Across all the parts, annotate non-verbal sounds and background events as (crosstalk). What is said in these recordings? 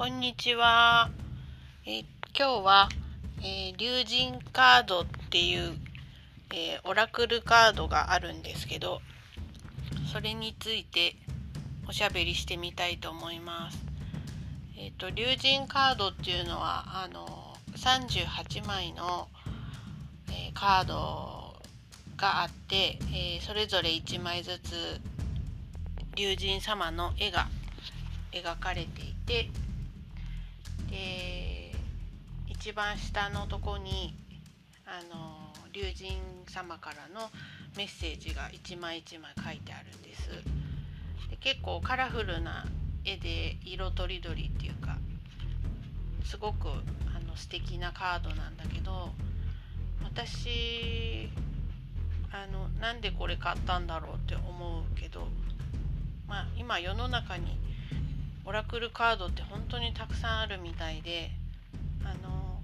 こんにちは。え今日は、えー竜神カードっていう、えーオラクルカードがあるんですけど、それについておしゃべりしてみたいと思います。えっ、と竜神カードっていうのはあの38枚の、えカードがあって、えそれぞれ1枚ずつ竜神様の絵が描かれていてで一番下のとこにあの龍神様からのメッセージが一枚一枚書いてあるんです。で結構カラフルな絵で色とりどりっていうかすごくあの素敵なカードなんだけど私あのなんでこれ買ったんだろうって思うけどまあ今世の中にオラクルカードって本当にたくさんあるみたいであの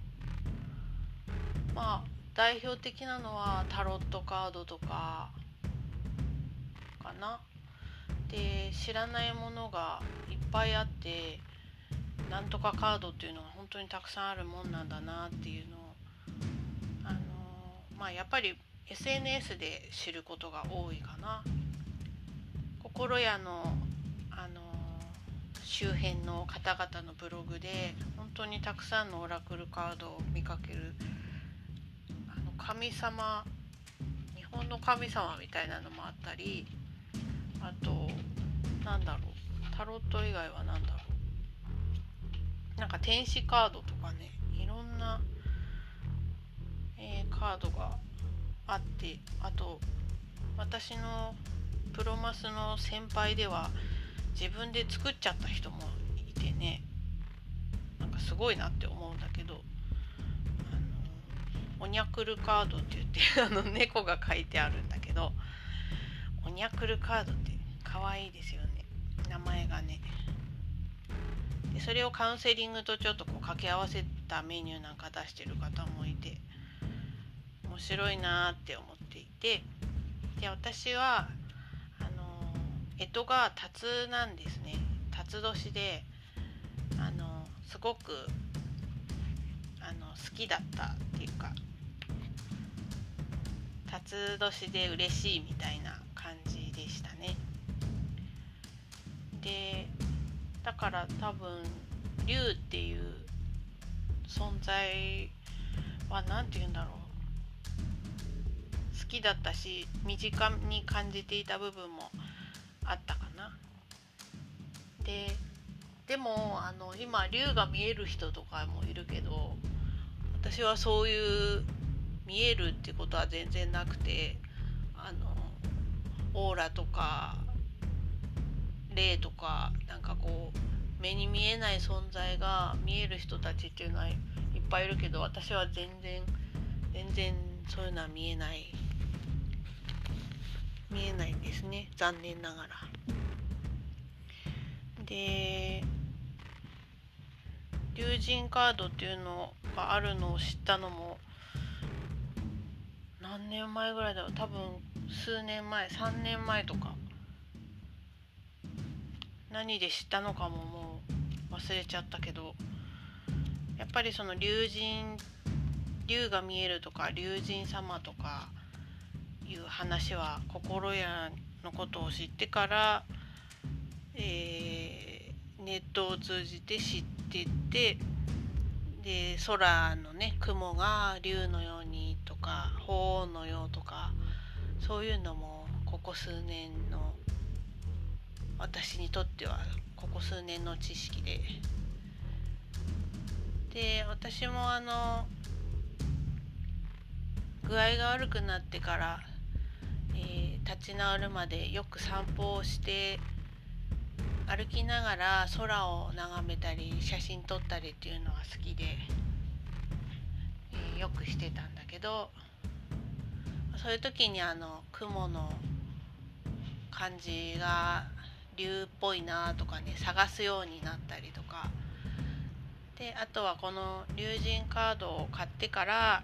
まあ代表的なのはタロットカードとかかな。で知らないものがいっぱいあってなんとかカードっていうのが本当にたくさんあるもんなんだなっていうのをあのまあやっぱり SNS で知ることが多いかな。心屋の周辺の方々のブログで本当にたくさんのオラクルカードを見かけるあの神様日本の神様みたいなのもあったりあとなんだろうタロット以外は何だろう。なんか天使カードとかねいろんな、えーカードがあってあと私のプロマスの先輩では自分で作っちゃった人もいてね。なんかすごいなって思うんだけどあのオニャクルカードって言ってあの猫が書いてあるんだけどオニャクルカードって可愛いですよね。名前がね。でそれをカウンセリングとちょっとこう掛け合わせたメニューなんか出してる方もいて面白いなって思っていて。で私は干支が辰なんですね。辰年であのすごくあの好きだったっていうか辰年で嬉しいみたいな感じでしたね。でだから多分竜っていう存在は何て言うんだろう。好きだったし身近に感じていた部分もあったかな。ででもあの今竜が見える人とかもいるけど私はそういう見えるってことは全然なくてあのオーラとか霊とかなんかこう目に見えない存在が見える人たちっていうのはいっぱいいるけど私は全然全然そういうのは見えない見えないんですね。残念ながら。で竜神カードっていうのがあるのを知ったのも何年前ぐらいだろう。多分数年前3年前とか。何で知ったのかももう忘れちゃったけどやっぱりその竜神竜が見えるとか竜神様とかいう話は心屋のことを知ってから、えーネットを通じて知っててで空のね雲が竜のようにとか鳳凰のようとかそういうのもここ数年の私にとってはここ数年の知識で。で私もあの具合が悪くなってから、立ち直るまでよく散歩をして歩きながら空を眺めたり写真撮ったりっていうのが好きで、えーよくしてたんだけどそういう時にあの雲の感じが竜っぽいなとかね探すようになったりとか。であとはこの竜神カードを買ってから、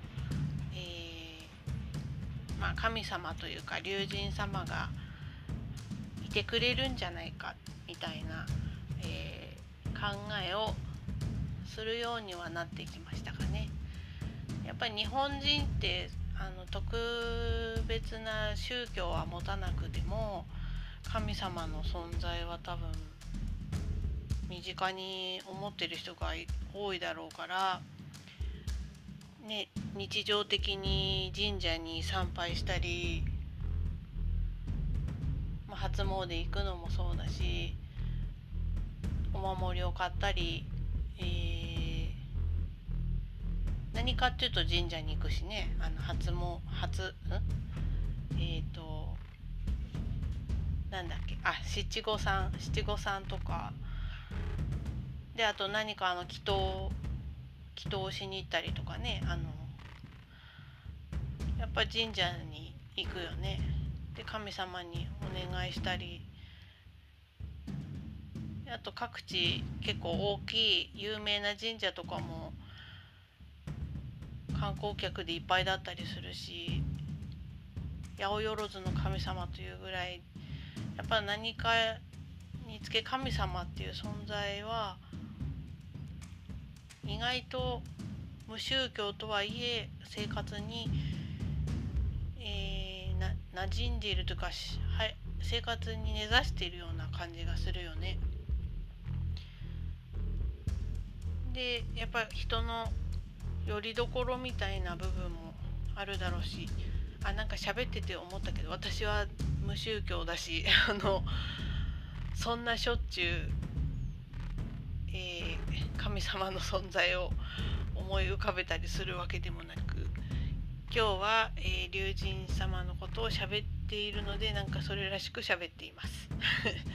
まあ、神様というか竜神様がいてくれるんじゃないかみたいな、えー考えをするようにはなってきましたかね。やっぱり日本人ってあの特別な宗教は持たなくても神様の存在は多分身近に思ってる人が多いだろうから、ね、日常的に神社に参拝したり、まあ、初詣行くのもそうだしお守りを買ったり、えー、何かっていうと神社に行くしね。あの初も初ん？えっ、ー、となんだっけ？あ七五三七五三とか。であと何かあの祈祷祈祷しに行ったりとかね。あのぱ神社に行くよね。で神様にお願いしたり。あと各地結構大きい有名な神社とかも。観光客でいっぱいだったりするし。八百万の神様というぐらい。やっぱ何かにつけ神様っていう存在は。意外と無宗教とはいえ生活に、えー、な馴染んでいるというかはい、生活に根ざしているような感じがするよね。でやっぱ人のよりどころみたいな部分もあるだろうしあなんか喋ってて思ったけど私は無宗教だし (laughs) あのそんなしょっちゅう、えー、神様の存在を思い浮かべたりするわけでもなく今日は、えー、龍神様のことを喋っているのでなんかそれらしく喋っています。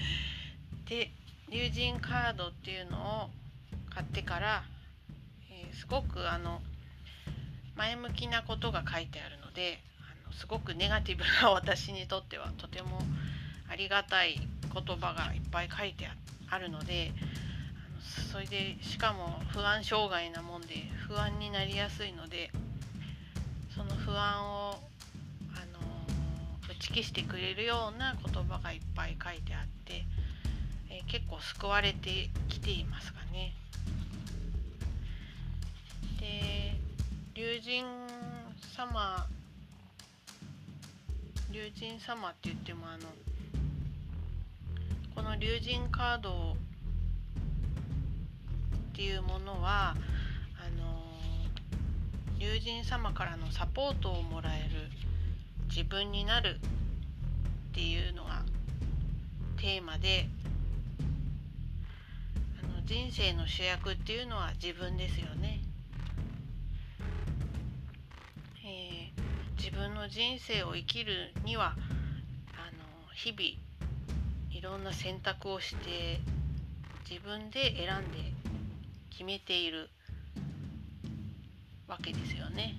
(laughs) で龍神カードっていうのを買ってから、えー、すごくあの前向きなことが書いてあるのであのすごくネガティブな私にとってはとてもありがたい言葉がいっぱい書いてあるのであのそれでしかも不安障害なもんで不安になりやすいのでその不安を、あの打ち消してくれるような言葉がいっぱい書いてあって、えー、結構救われてきていますかね。で龍神様龍神様って言ってもあのこの龍神カードっていうものは龍神様からのサポートをもらえる自分になるっていうのがテーマであの人生の主役っていうのは自分ですよね。自分の人生を生きるにはあの日々いろんな選択をして自分で選んで決めているわけですよね。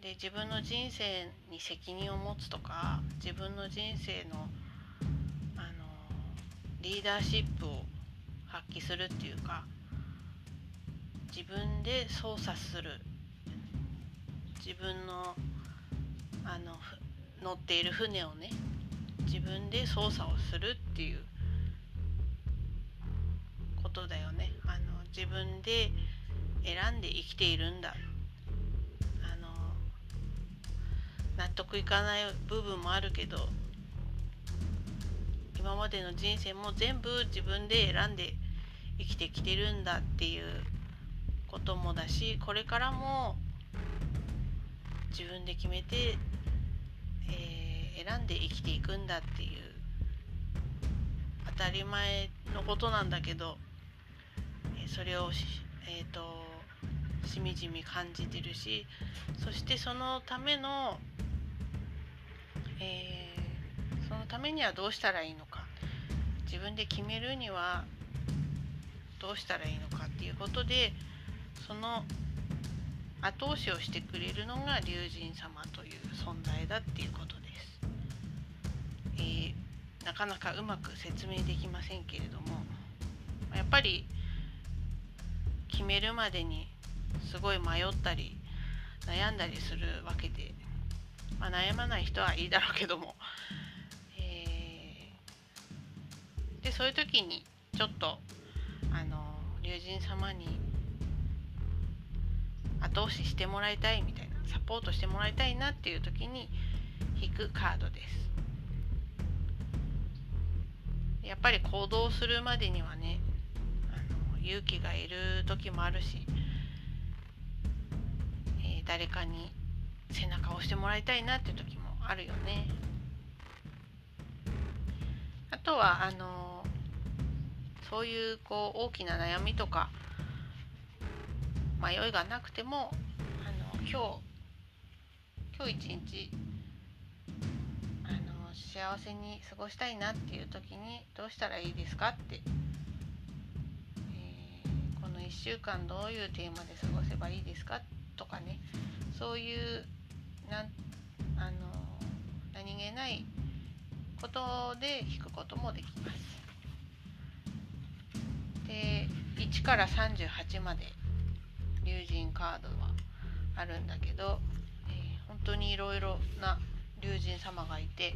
で自分の人生に責任を持つとか自分の人生のあのリーダーシップを発揮するっていうか自分で操作する自分のあの乗っている船をね自分で操作をするっていうことだよねあの自分で選んで生きているんだ。あの納得いかない部分もあるけど今までの人生も全部自分で選んで生きてきてるんだっていうこともだしこれからも自分で決めて、えー、選んで生きていくんだっていう当たり前のことなんだけど、えそれをえー、としみじみ感じてるしそしてそのための、えー、そのためにはどうしたらいいのか自分で決めるにはどうしたらいいのかっていうことでその後押しをしてくれるのが龍神様という存在だっていうことです、えー、なかなかうまく説明できませんけれどもやっぱり決めるまでにすごい迷ったり悩んだりするわけで、まあ、悩まない人はいいだろうけども、えー、でそういう時にちょっとあの龍神様に後押ししてもらいたいみたいなサポートしてもらいたいなっていう時に引くカードです。やっぱり行動するまでにはねあの勇気がいる時もあるし、誰かに背中を押してもらいたいなっていう時もあるよね。あとはあのそういうこう大きな悩みとか迷いがなくてもあの今日今日一日あの幸せに過ごしたいなっていう時にどうしたらいいですかって、えー、この1週間どういうテーマで過ごせばいいですかとかねそういうなんあの何気ないことで弾くこともできます。で1から38まで龍神カードはあるんだけど、えー、本当にいろいろな龍神様がいて、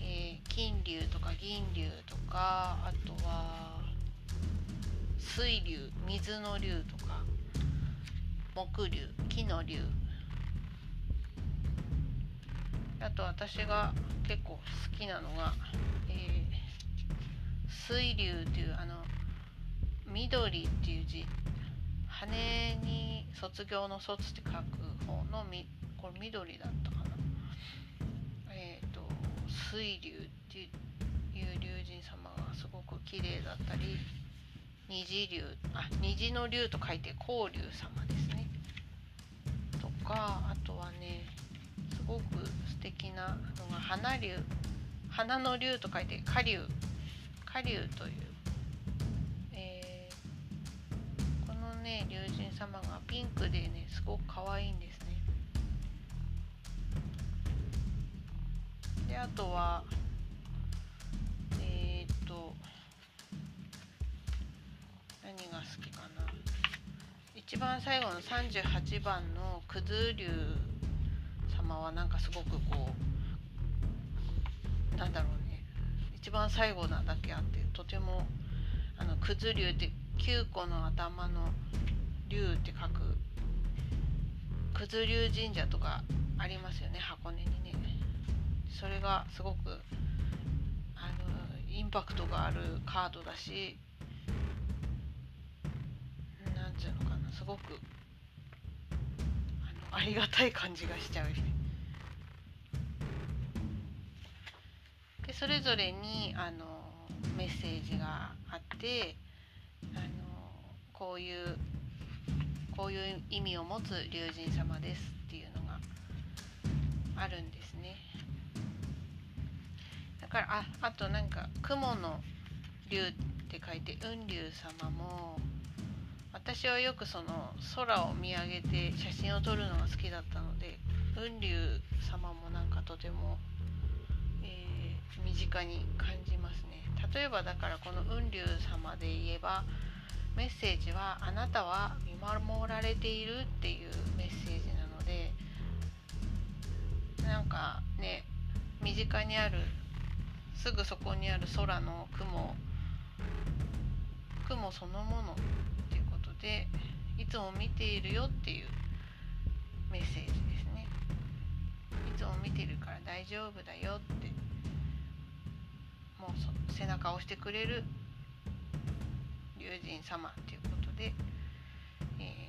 えー、金龍とか銀龍とかあとは水龍水の龍とか木龍木の龍あと私が結構好きなのが、えー、水流っていうあの緑っていう字。羽に卒業の卒って書く方のみこれ緑だったかな。えっ、ー、と水流っていう龍神様がすごく綺麗だったり虹龍あ虹の龍と書いて光龍様ですね。かあとはねすごく素敵なのが花竜花の竜と書いて花竜花竜というこのね龍神様がピンクでねすごく可愛いんですね。であとはえー、っと何が好きかな。一番最後の38番の九頭竜様はなんかすごくこうなんだろうね。一番最後なだけあってとてもあの九頭竜って9個の頭の龍って書く九頭龍神社とかありますよね箱根にね。それがすごくあのインパクトがあるカードだしなんていうのかすごくあのありがたい感じがしちゃうでそれぞれにあのメッセージがあってあのこういうこういう意味を持つ龍神様ですっていうのがあるんですね。だからああとなんか雲の龍って書いて雲龍様も私はよくその空を見上げて写真を撮るのが好きだったので雲龍様もなんかとても、えー、身近に感じますね。例えばだからこの雲龍様で言えばメッセージはあなたは見守られているっていうメッセージなのでなんかね身近にあるすぐそこにある空の雲雲そのものていつも見ているよっていうメッセージですね。いつも見てるから大丈夫だよってもう背中を押してくれる龍神様ということで、え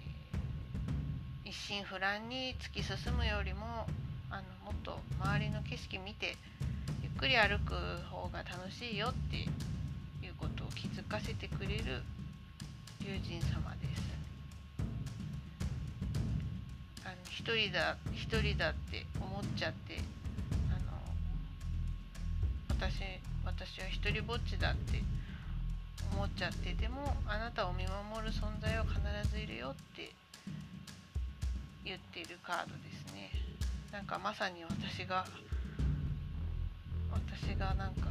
ー、一心不乱に突き進むよりもあのもっと周りの景色見てゆっくり歩く方が楽しいよっていうことを気づかせてくれる龍神様一人だ一人だって思っちゃってあの私私は一人ぼっちだって思っちゃってでもあなたを見守る存在は必ずいるよって言っているカードですね。なんかまさに私が私がなんか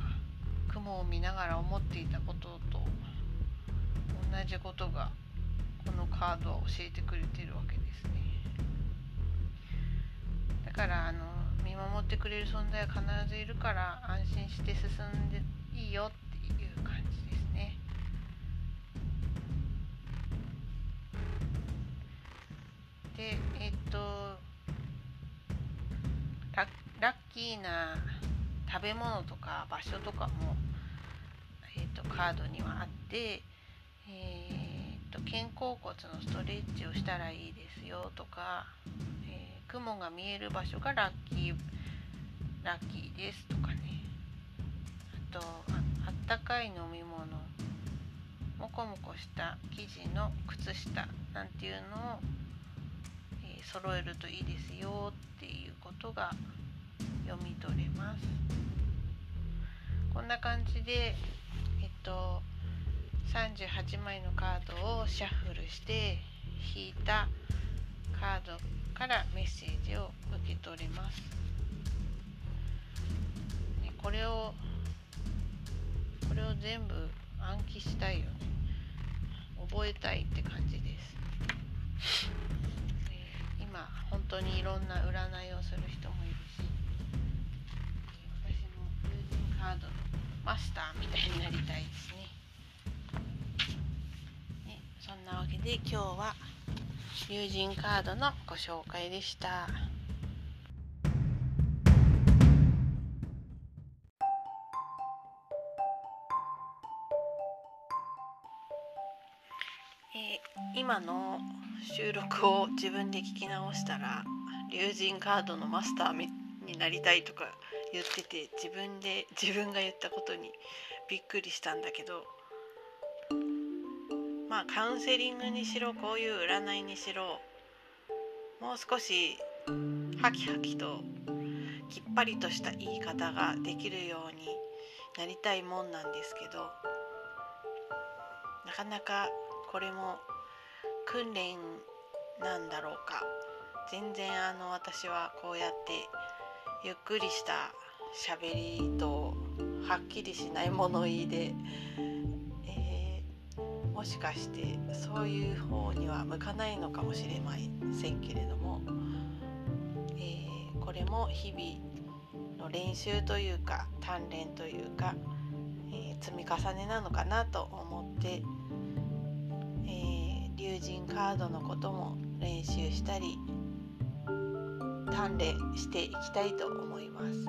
雲を見ながら思っていたことと同じことがこのカードは教えてくれてるわけですね。だからあの見守ってくれる存在は必ずいるから安心して進んでいいよっていう感じですね。でえっとララッキーな食べ物とか場所とかも、えっと、カードにはあって、えっと肩甲骨のストレッチをしたらいいですよとか雲が見える場所がラッキーラッキーですとかね。あとあったかい飲み物モコモコした生地の靴下なんていうのを、えー、揃えるといいですよっていうことが読み取れます。こんな感じでえっと38枚のカードをシャッフルして引いたカードからメッセージを受け取れます。これをこれを全部暗記したいよね。覚えたいって感じです、えー、今本当にいろんな占いをする人もいるし、私も友人カードのマスターみたいになりたいですね。ねそんなわけで今日は友人カードのご紹介でした。え今の収録を自分で聞き直したら龍神カードのマスターになりたいとか言ってて自分で自分が言ったことにびっくりしたんだけどまあカウンセリングにしろこういう占いにしろもう少しハキハキときっぱりとした言い方ができるようになりたいもんなんですけどなかなかこれも訓練なんだろうか。全然あの私はこうやってゆっくりした喋りとはっきりしない物言いで、もしかしてそういう方には向かないのかもしれませんけれども、えー、これも日々の練習というか鍛錬というか、えー、積み重ねなのかなと思って友人カードのことも練習したり鍛錬していきたいと思います。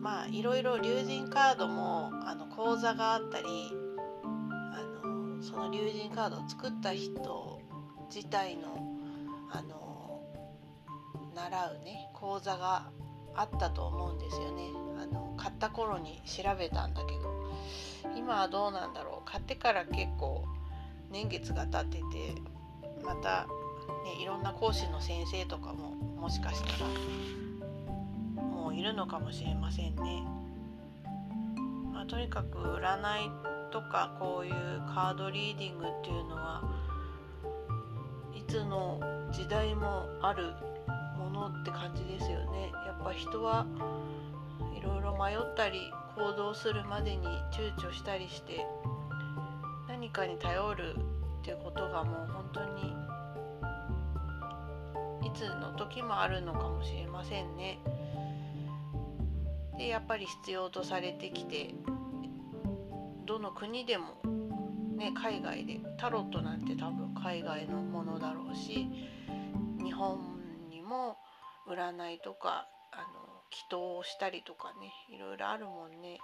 まあいろいろ龍神カードもあの講座があったりその龍神カードを作った人自体のあの習うね講座があったと思うんですよね。あの買った頃に調べたんだけど。今はどうなんだろう。買ってから結構年月が経っててまた、ね、いろんな講師の先生とかももしかしたらもういるのかもしれませんね。まあ、とにかく占いとかこういうカードリーディングっていうのはいつの時代もあるものって感じですよね。やっぱ人はいろいろ迷ったり行動するまでに躊躇したりして何かに頼るっていうことがもう本当にいつの時もあるのかもしれませんね。でやっぱり必要とされてきてどの国でも、ね、海外でタロットなんて多分海外のものだろうし日本にも占いとかあの祈祷をしたりとかねいろいろあるもんね。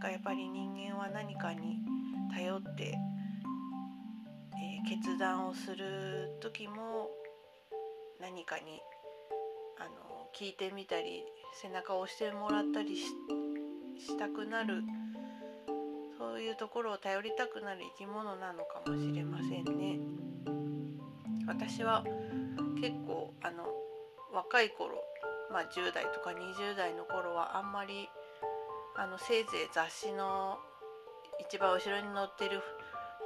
がやっぱり人間は何かに頼って、えー、決断をする時も何かにあの聞いてみたり背中を押してもらったりしたくなるそういうところを頼りたくなる生き物なのかもしれませんね。私は結構あの若い頃、まあ、10代とか20代の頃はあんまりあのせいぜい雑誌の一番後ろに載ってる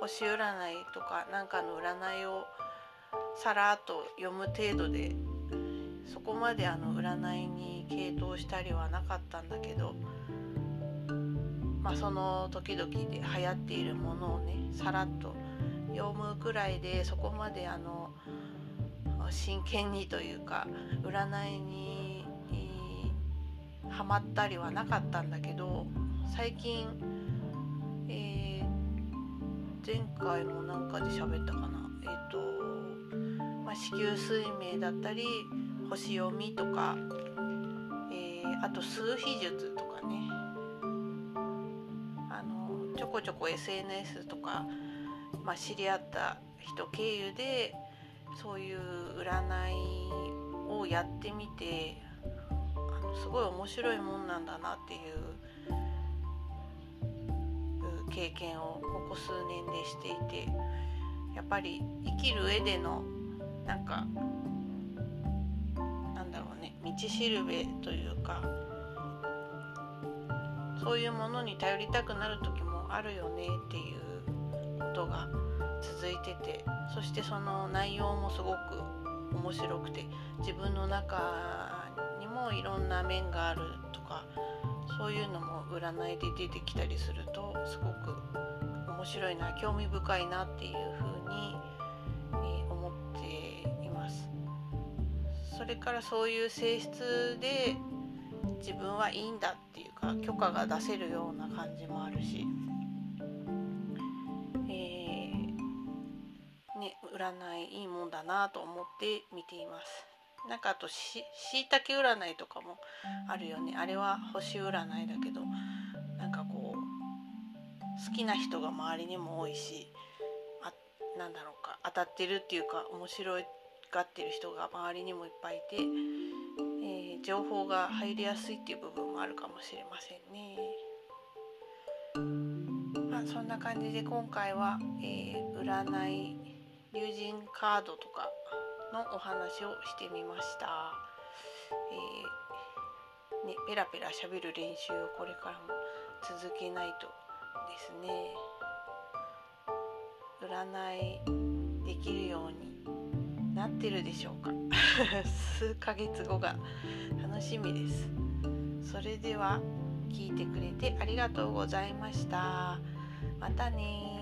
星占いとかなんかの占いをさらっと読む程度でそこまであの占いに傾倒したりはなかったんだけど、まあ、その時々で流行っているものをねさらっと読むくらいでそこまであの真剣にというか占いにハマったりはなかったんだけど最近前回もなんかで喋ったかな。えっ、ー、と、まあ、子宮水明だったり星読みとか、えー、あと数秘術とかね。ょこちょこ SNS とか、まあ、知り合った人経由でそういう占いをやってみてあのすごい面白いもんなんだなっていう経験をここ数年でしていてやっぱり生きる上でのなんかなんだろうね道しるべというかそういうものに頼りたくなる時もあるよねっていうことが続いててそしてその内容もすごく面白くて自分の中にもいろんな面があるとかそういうのも占いで出てきたりするとすごく面白いな興味深いなっていうふうに、え思っています。それからそういう性質で自分はいいんだっていうか許可が出せるような感じもあるし、占いいいもんだなと思って見ています。なんかあとしいたけ占いとかもあるよねあれは星占いだけどなんかこう好きな人が周りにも多いしあなんだろうか当たってるっていうか面白がってる人が周りにもいっぱいいて、えー、情報が入りやすいっていう部分もあるかもしれませんね。まあ、そんな感じで今回は、えー、占い竜神カードとかのお話をしてみました。えー、ね、ペラペラ喋る練習をこれからも続けないとですね。占いできるようになってるでしょうか。(laughs) 数ヶ月後が楽しみです。それでは聞いてくれてありがとうございました。またね